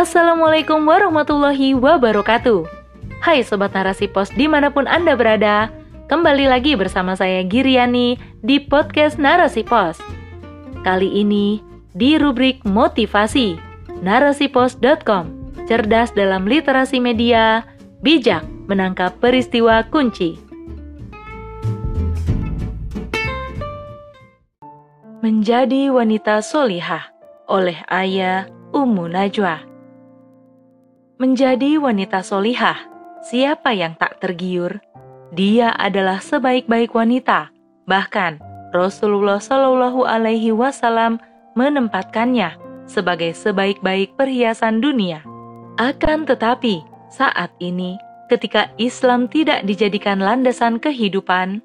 Assalamualaikum warahmatullahi wabarakatuh. Hai Sobat Narasi Pos di mana pun Anda berada Kembali lagi bersama saya Giriani di podcast Narasi Pos. Kali ini di rubrik motivasi narasipos.com Cerdas dalam literasi media, bijak menangkap peristiwa kunci. Menjadi Wanita Solihah oleh Ayah Ummu Najwa Menjadi wanita solihah, siapa yang tak tergiur? Dia adalah sebaik-baik wanita. Bahkan Rasulullah Shallallahu Alaihi Wasallam menempatkannya sebagai sebaik-baik perhiasan dunia. Akan tetapi, saat ini ketika Islam tidak dijadikan landasan kehidupan,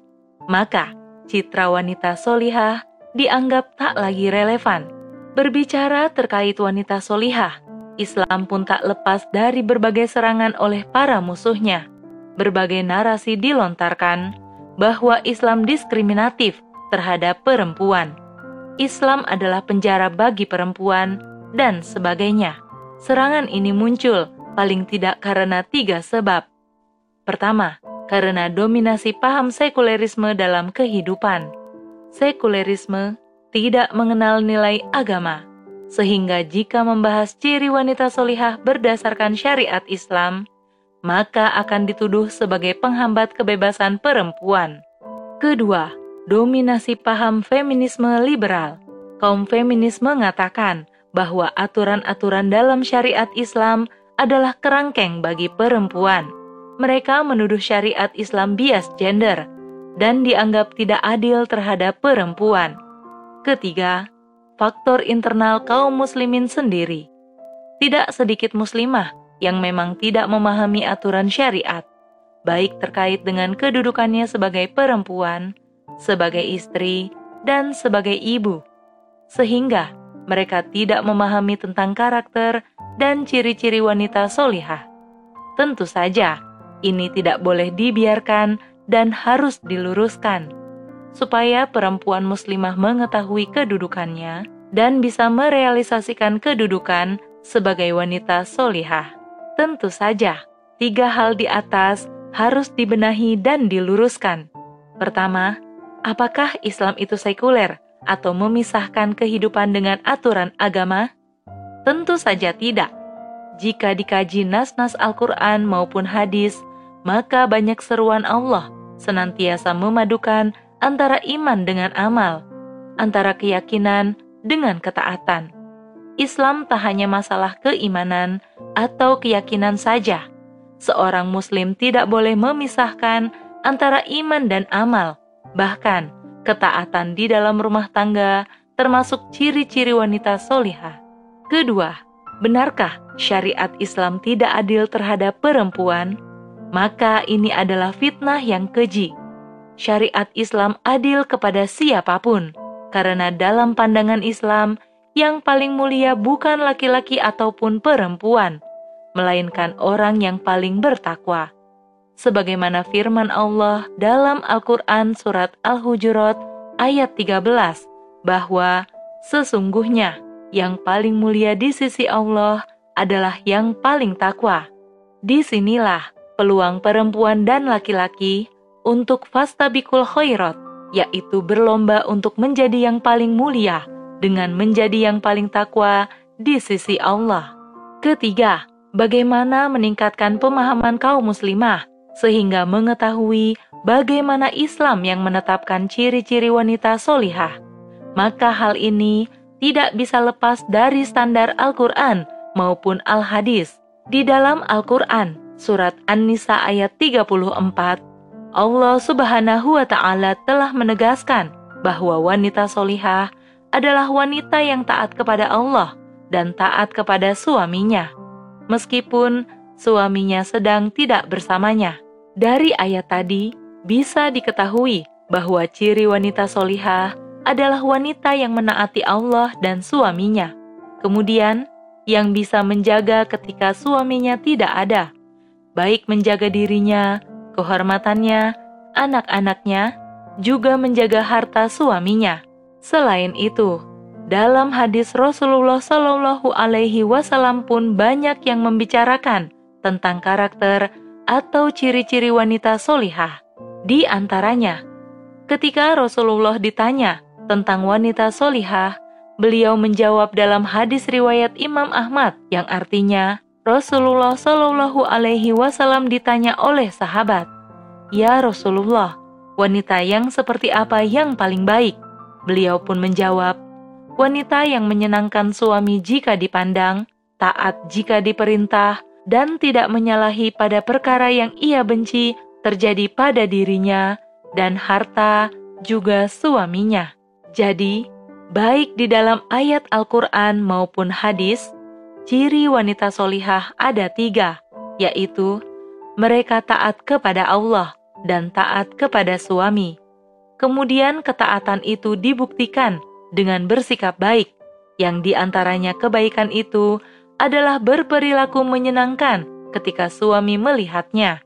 maka citra wanita solihah dianggap tak lagi relevan. Berbicara terkait wanita solihah, Islam pun tak lepas dari berbagai serangan oleh para musuhnya. Berbagai narasi dilontarkan bahwa Islam diskriminatif terhadap perempuan. Islam adalah penjara bagi perempuan, dan sebagainya. Serangan ini muncul paling tidak karena tiga sebab. Pertama, karena dominasi paham sekulerisme dalam kehidupan. Sekulerisme tidak mengenal nilai agama sehingga jika membahas ciri wanita solihah berdasarkan syariat Islam, maka akan dituduh sebagai penghambat kebebasan perempuan. Kedua, dominasi paham feminisme liberal. Kaum feminis mengatakan bahwa aturan-aturan dalam syariat Islam adalah kerangkeng bagi perempuan. Mereka menuduh syariat Islam bias gender dan dianggap tidak adil terhadap perempuan. Ketiga, faktor internal kaum muslimin sendiri. Tidak sedikit muslimah yang memang tidak memahami aturan syariat, baik terkait dengan kedudukannya sebagai perempuan, sebagai istri, dan sebagai ibu, sehingga mereka tidak memahami tentang karakter dan ciri-ciri wanita solihah. Tentu saja, ini tidak boleh dibiarkan dan harus diluruskan supaya perempuan muslimah mengetahui kedudukannya dan bisa merealisasikan kedudukan sebagai wanita solihah. Tentu saja, tiga hal di atas harus dibenahi dan diluruskan. Pertama, apakah Islam itu sekuler atau memisahkan kehidupan dengan aturan agama? Tentu saja tidak. Jika dikaji nas-nas Al-Quran maupun hadis, maka banyak seruan Allah senantiasa memadukan antara iman dengan amal, antara keyakinan dengan ketaatan. Islam tak hanya masalah keimanan atau keyakinan saja. Seorang Muslim tidak boleh memisahkan antara iman dan amal, bahkan ketaatan di dalam rumah tangga termasuk ciri-ciri wanita solihah. Kedua, benarkah syariat Islam tidak adil terhadap perempuan? Maka ini adalah fitnah yang keji syariat Islam adil kepada siapa pun, karena dalam pandangan Islam yang paling mulia bukan laki-laki ataupun perempuan, melainkan orang yang paling bertakwa. Sebagaimana firman Allah dalam Al-Quran Surat Al-Hujurat ayat 13, bahwa sesungguhnya yang paling mulia di sisi Allah adalah yang paling takwa. Di sinilah peluang perempuan dan laki-laki untuk fastabikul khairat, yaitu berlomba untuk menjadi yang paling mulia dengan menjadi yang paling takwa di sisi Allah. Ketiga, bagaimana meningkatkan pemahaman kaum muslimah sehingga mengetahui bagaimana Islam yang menetapkan ciri-ciri wanita solihah. Maka hal ini tidak bisa lepas dari standar Al-Quran maupun Al-Hadis. Di dalam Al-Quran, surat An-Nisa ayat 34, Allah Subhanahu wa Ta'ala telah menegaskan bahwa wanita solihah adalah wanita yang taat kepada Allah dan taat kepada suaminya, meskipun suaminya sedang tidak bersamanya. Dari ayat tadi bisa diketahui bahwa ciri wanita solihah adalah wanita yang menaati Allah dan suaminya. Kemudian, yang bisa menjaga ketika suaminya tidak ada, baik menjaga dirinya kehormatannya, anak-anaknya, juga menjaga harta suaminya. Selain itu, Dalam hadis Rasulullah Shallallahu Alaihi Wasallam pun banyak yang membicarakan tentang karakter atau ciri-ciri wanita solihah. Di antaranya, ketika Rasulullah ditanya tentang wanita solihah, beliau menjawab dalam hadis riwayat Imam Ahmad yang artinya Rasulullah Shallallahu Alaihi Wasallam ditanya oleh sahabat, Ya Rasulullah, wanita yang seperti apa yang paling baik? Beliau pun menjawab, wanita yang menyenangkan suami jika dipandang, taat jika diperintah, dan tidak menyalahi pada perkara yang ia benci terjadi pada dirinya dan harta juga suaminya. Jadi, baik di dalam ayat Al-Quran maupun hadis, ciri wanita solihah ada tiga, yaitu mereka taat kepada Allah dan taat kepada suami. Kemudian ketaatan itu dibuktikan dengan bersikap baik, yang di antaranya kebaikan itu adalah berperilaku menyenangkan ketika suami melihatnya.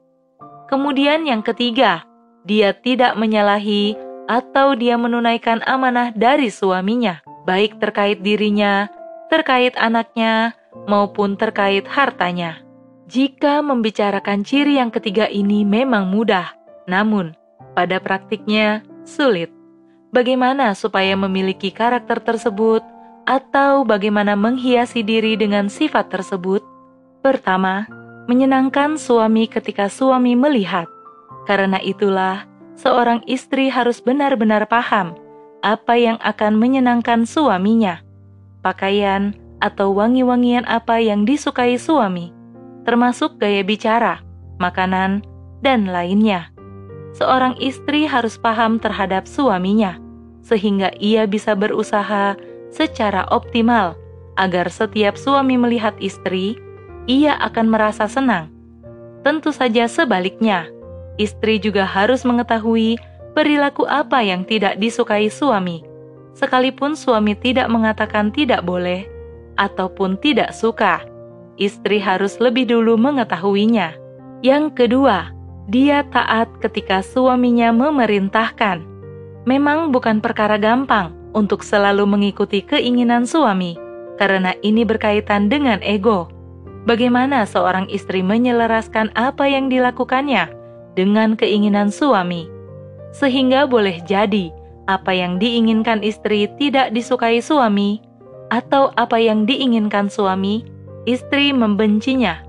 Kemudian yang ketiga, dia tidak menyalahi atau dia menunaikan amanah dari suaminya, baik terkait dirinya, terkait anaknya, maupun terkait hartanya. Jika membicarakan ciri yang ketiga ini memang mudah, namun pada praktiknya sulit bagaimana supaya memiliki karakter tersebut, atau bagaimana menghiasi diri dengan sifat tersebut? Pertama, menyenangkan suami ketika suami melihat. Karena itulah, seorang istri harus benar-benar paham apa yang akan menyenangkan suaminya. Pakaian atau wangi-wangian apa yang disukai suami, termasuk gaya bicara, makanan, dan lainnya seorang istri harus paham terhadap suaminya, sehingga ia bisa berusaha secara optimal agar setiap suami melihat istri, ia akan merasa senang. Tentu saja sebaliknya, istri juga harus mengetahui perilaku apa yang tidak disukai suami, sekalipun suami tidak mengatakan tidak boleh ataupun tidak suka. Istri harus lebih dulu mengetahuinya. Yang kedua, dia taat ketika suaminya memerintahkan. Memang bukan perkara gampang untuk selalu mengikuti keinginan suami, karena ini berkaitan dengan ego. Bagaimana seorang istri menyelaraskan apa yang dilakukannya dengan keinginan suami, sehingga boleh jadi apa yang diinginkan istri tidak disukai suami, atau apa yang diinginkan suami, istri membencinya.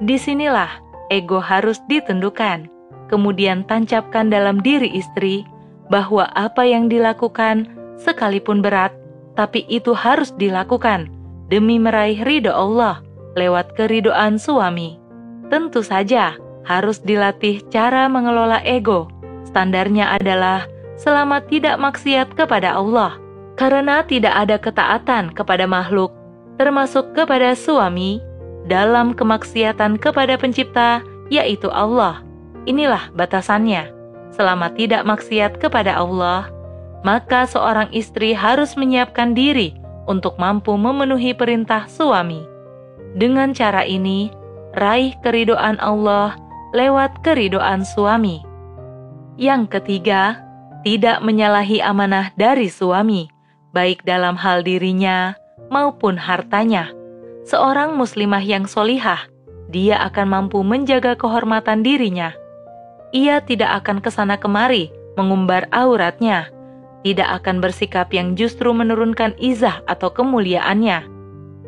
Di sinilah ego harus ditundukkan, kemudian tancapkan dalam diri istri bahwa apa yang dilakukan sekalipun berat, tapi itu harus dilakukan demi meraih ridho Allah lewat keridoan suami. Tentu saja harus dilatih cara mengelola ego. Standarnya adalah selama tidak maksiat kepada Allah, karena tidak ada ketaatan kepada makhluk, termasuk kepada suami, dalam kemaksiatan kepada pencipta, yaitu Allah. Inilah batasannya. Selama tidak maksiat kepada Allah, maka seorang istri harus menyiapkan diri untuk mampu memenuhi perintah suami. Dengan cara ini, raih keridoan Allah lewat keridoan suami. Yang ketiga, tidak menyalahi amanah dari suami, baik dalam hal dirinya maupun hartanya seorang muslimah yang solihah, dia akan mampu menjaga kehormatan dirinya. Ia tidak akan ke sana kemari mengumbar auratnya, tidak akan bersikap yang justru menurunkan izah atau kemuliaannya.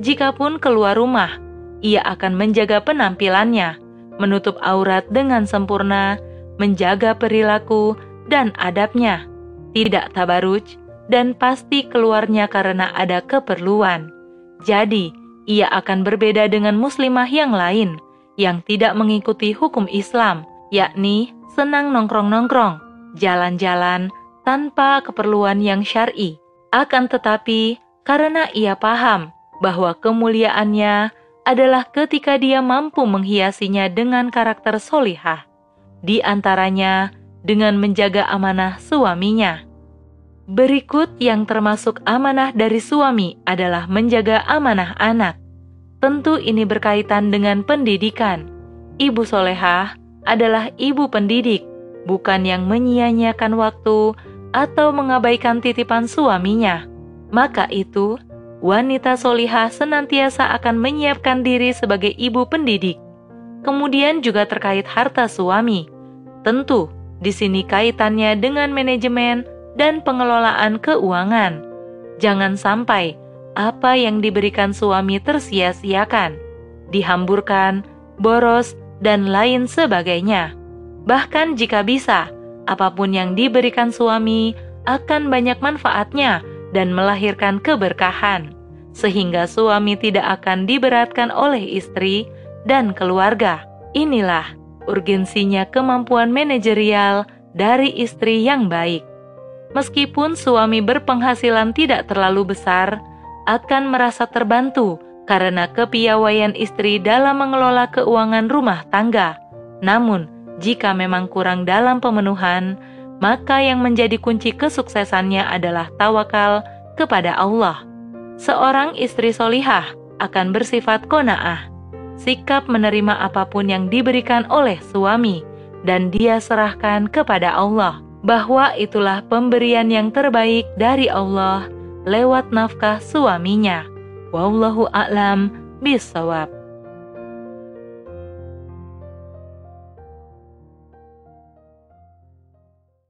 Jikapun keluar rumah, ia akan menjaga penampilannya, menutup aurat dengan sempurna, menjaga perilaku dan adabnya, tidak tabaruj, dan pasti keluarnya karena ada keperluan. Jadi, ia akan berbeda dengan muslimah yang lain yang tidak mengikuti hukum Islam, yakni senang nongkrong-nongkrong, jalan-jalan tanpa keperluan yang syar'i. Akan tetapi, karena ia paham bahwa kemuliaannya adalah ketika dia mampu menghiasinya dengan karakter solihah, di antaranya dengan menjaga amanah suaminya. Berikut yang termasuk amanah dari suami adalah menjaga amanah anak. Tentu ini berkaitan dengan pendidikan. Ibu solehah adalah ibu pendidik, bukan yang menyia-nyiakan waktu atau mengabaikan titipan suaminya. maka itu wanita solihah senantiasa akan menyiapkan diri sebagai ibu pendidik. Kemudian juga terkait harta suami. Tentu, di sini kaitannya dengan manajemen dan pengelolaan keuangan. Jangan sampai apa yang diberikan suami tersia-siakan, dihamburkan, boros, dan lain sebagainya. Bahkan jika bisa, apa pun yang diberikan suami akan banyak manfaatnya dan melahirkan keberkahan, sehingga suami tidak akan diberatkan oleh istri dan keluarga. Inilah urgensinya kemampuan manajerial dari istri yang baik. Meskipun suami berpenghasilan tidak terlalu besar, akan merasa terbantu karena kepiawaian istri dalam mengelola keuangan rumah tangga. Namun, jika memang kurang dalam pemenuhan, maka yang menjadi kunci kesuksesannya adalah tawakal kepada Allah. Seorang istri solihah akan bersifat kona'ah, sikap menerima apa pun yang diberikan oleh suami, dan dia serahkan kepada Allah, bahwa itulah pemberian yang terbaik dari Allah lewat nafkah suaminya. Wallahu a'lam bisawab.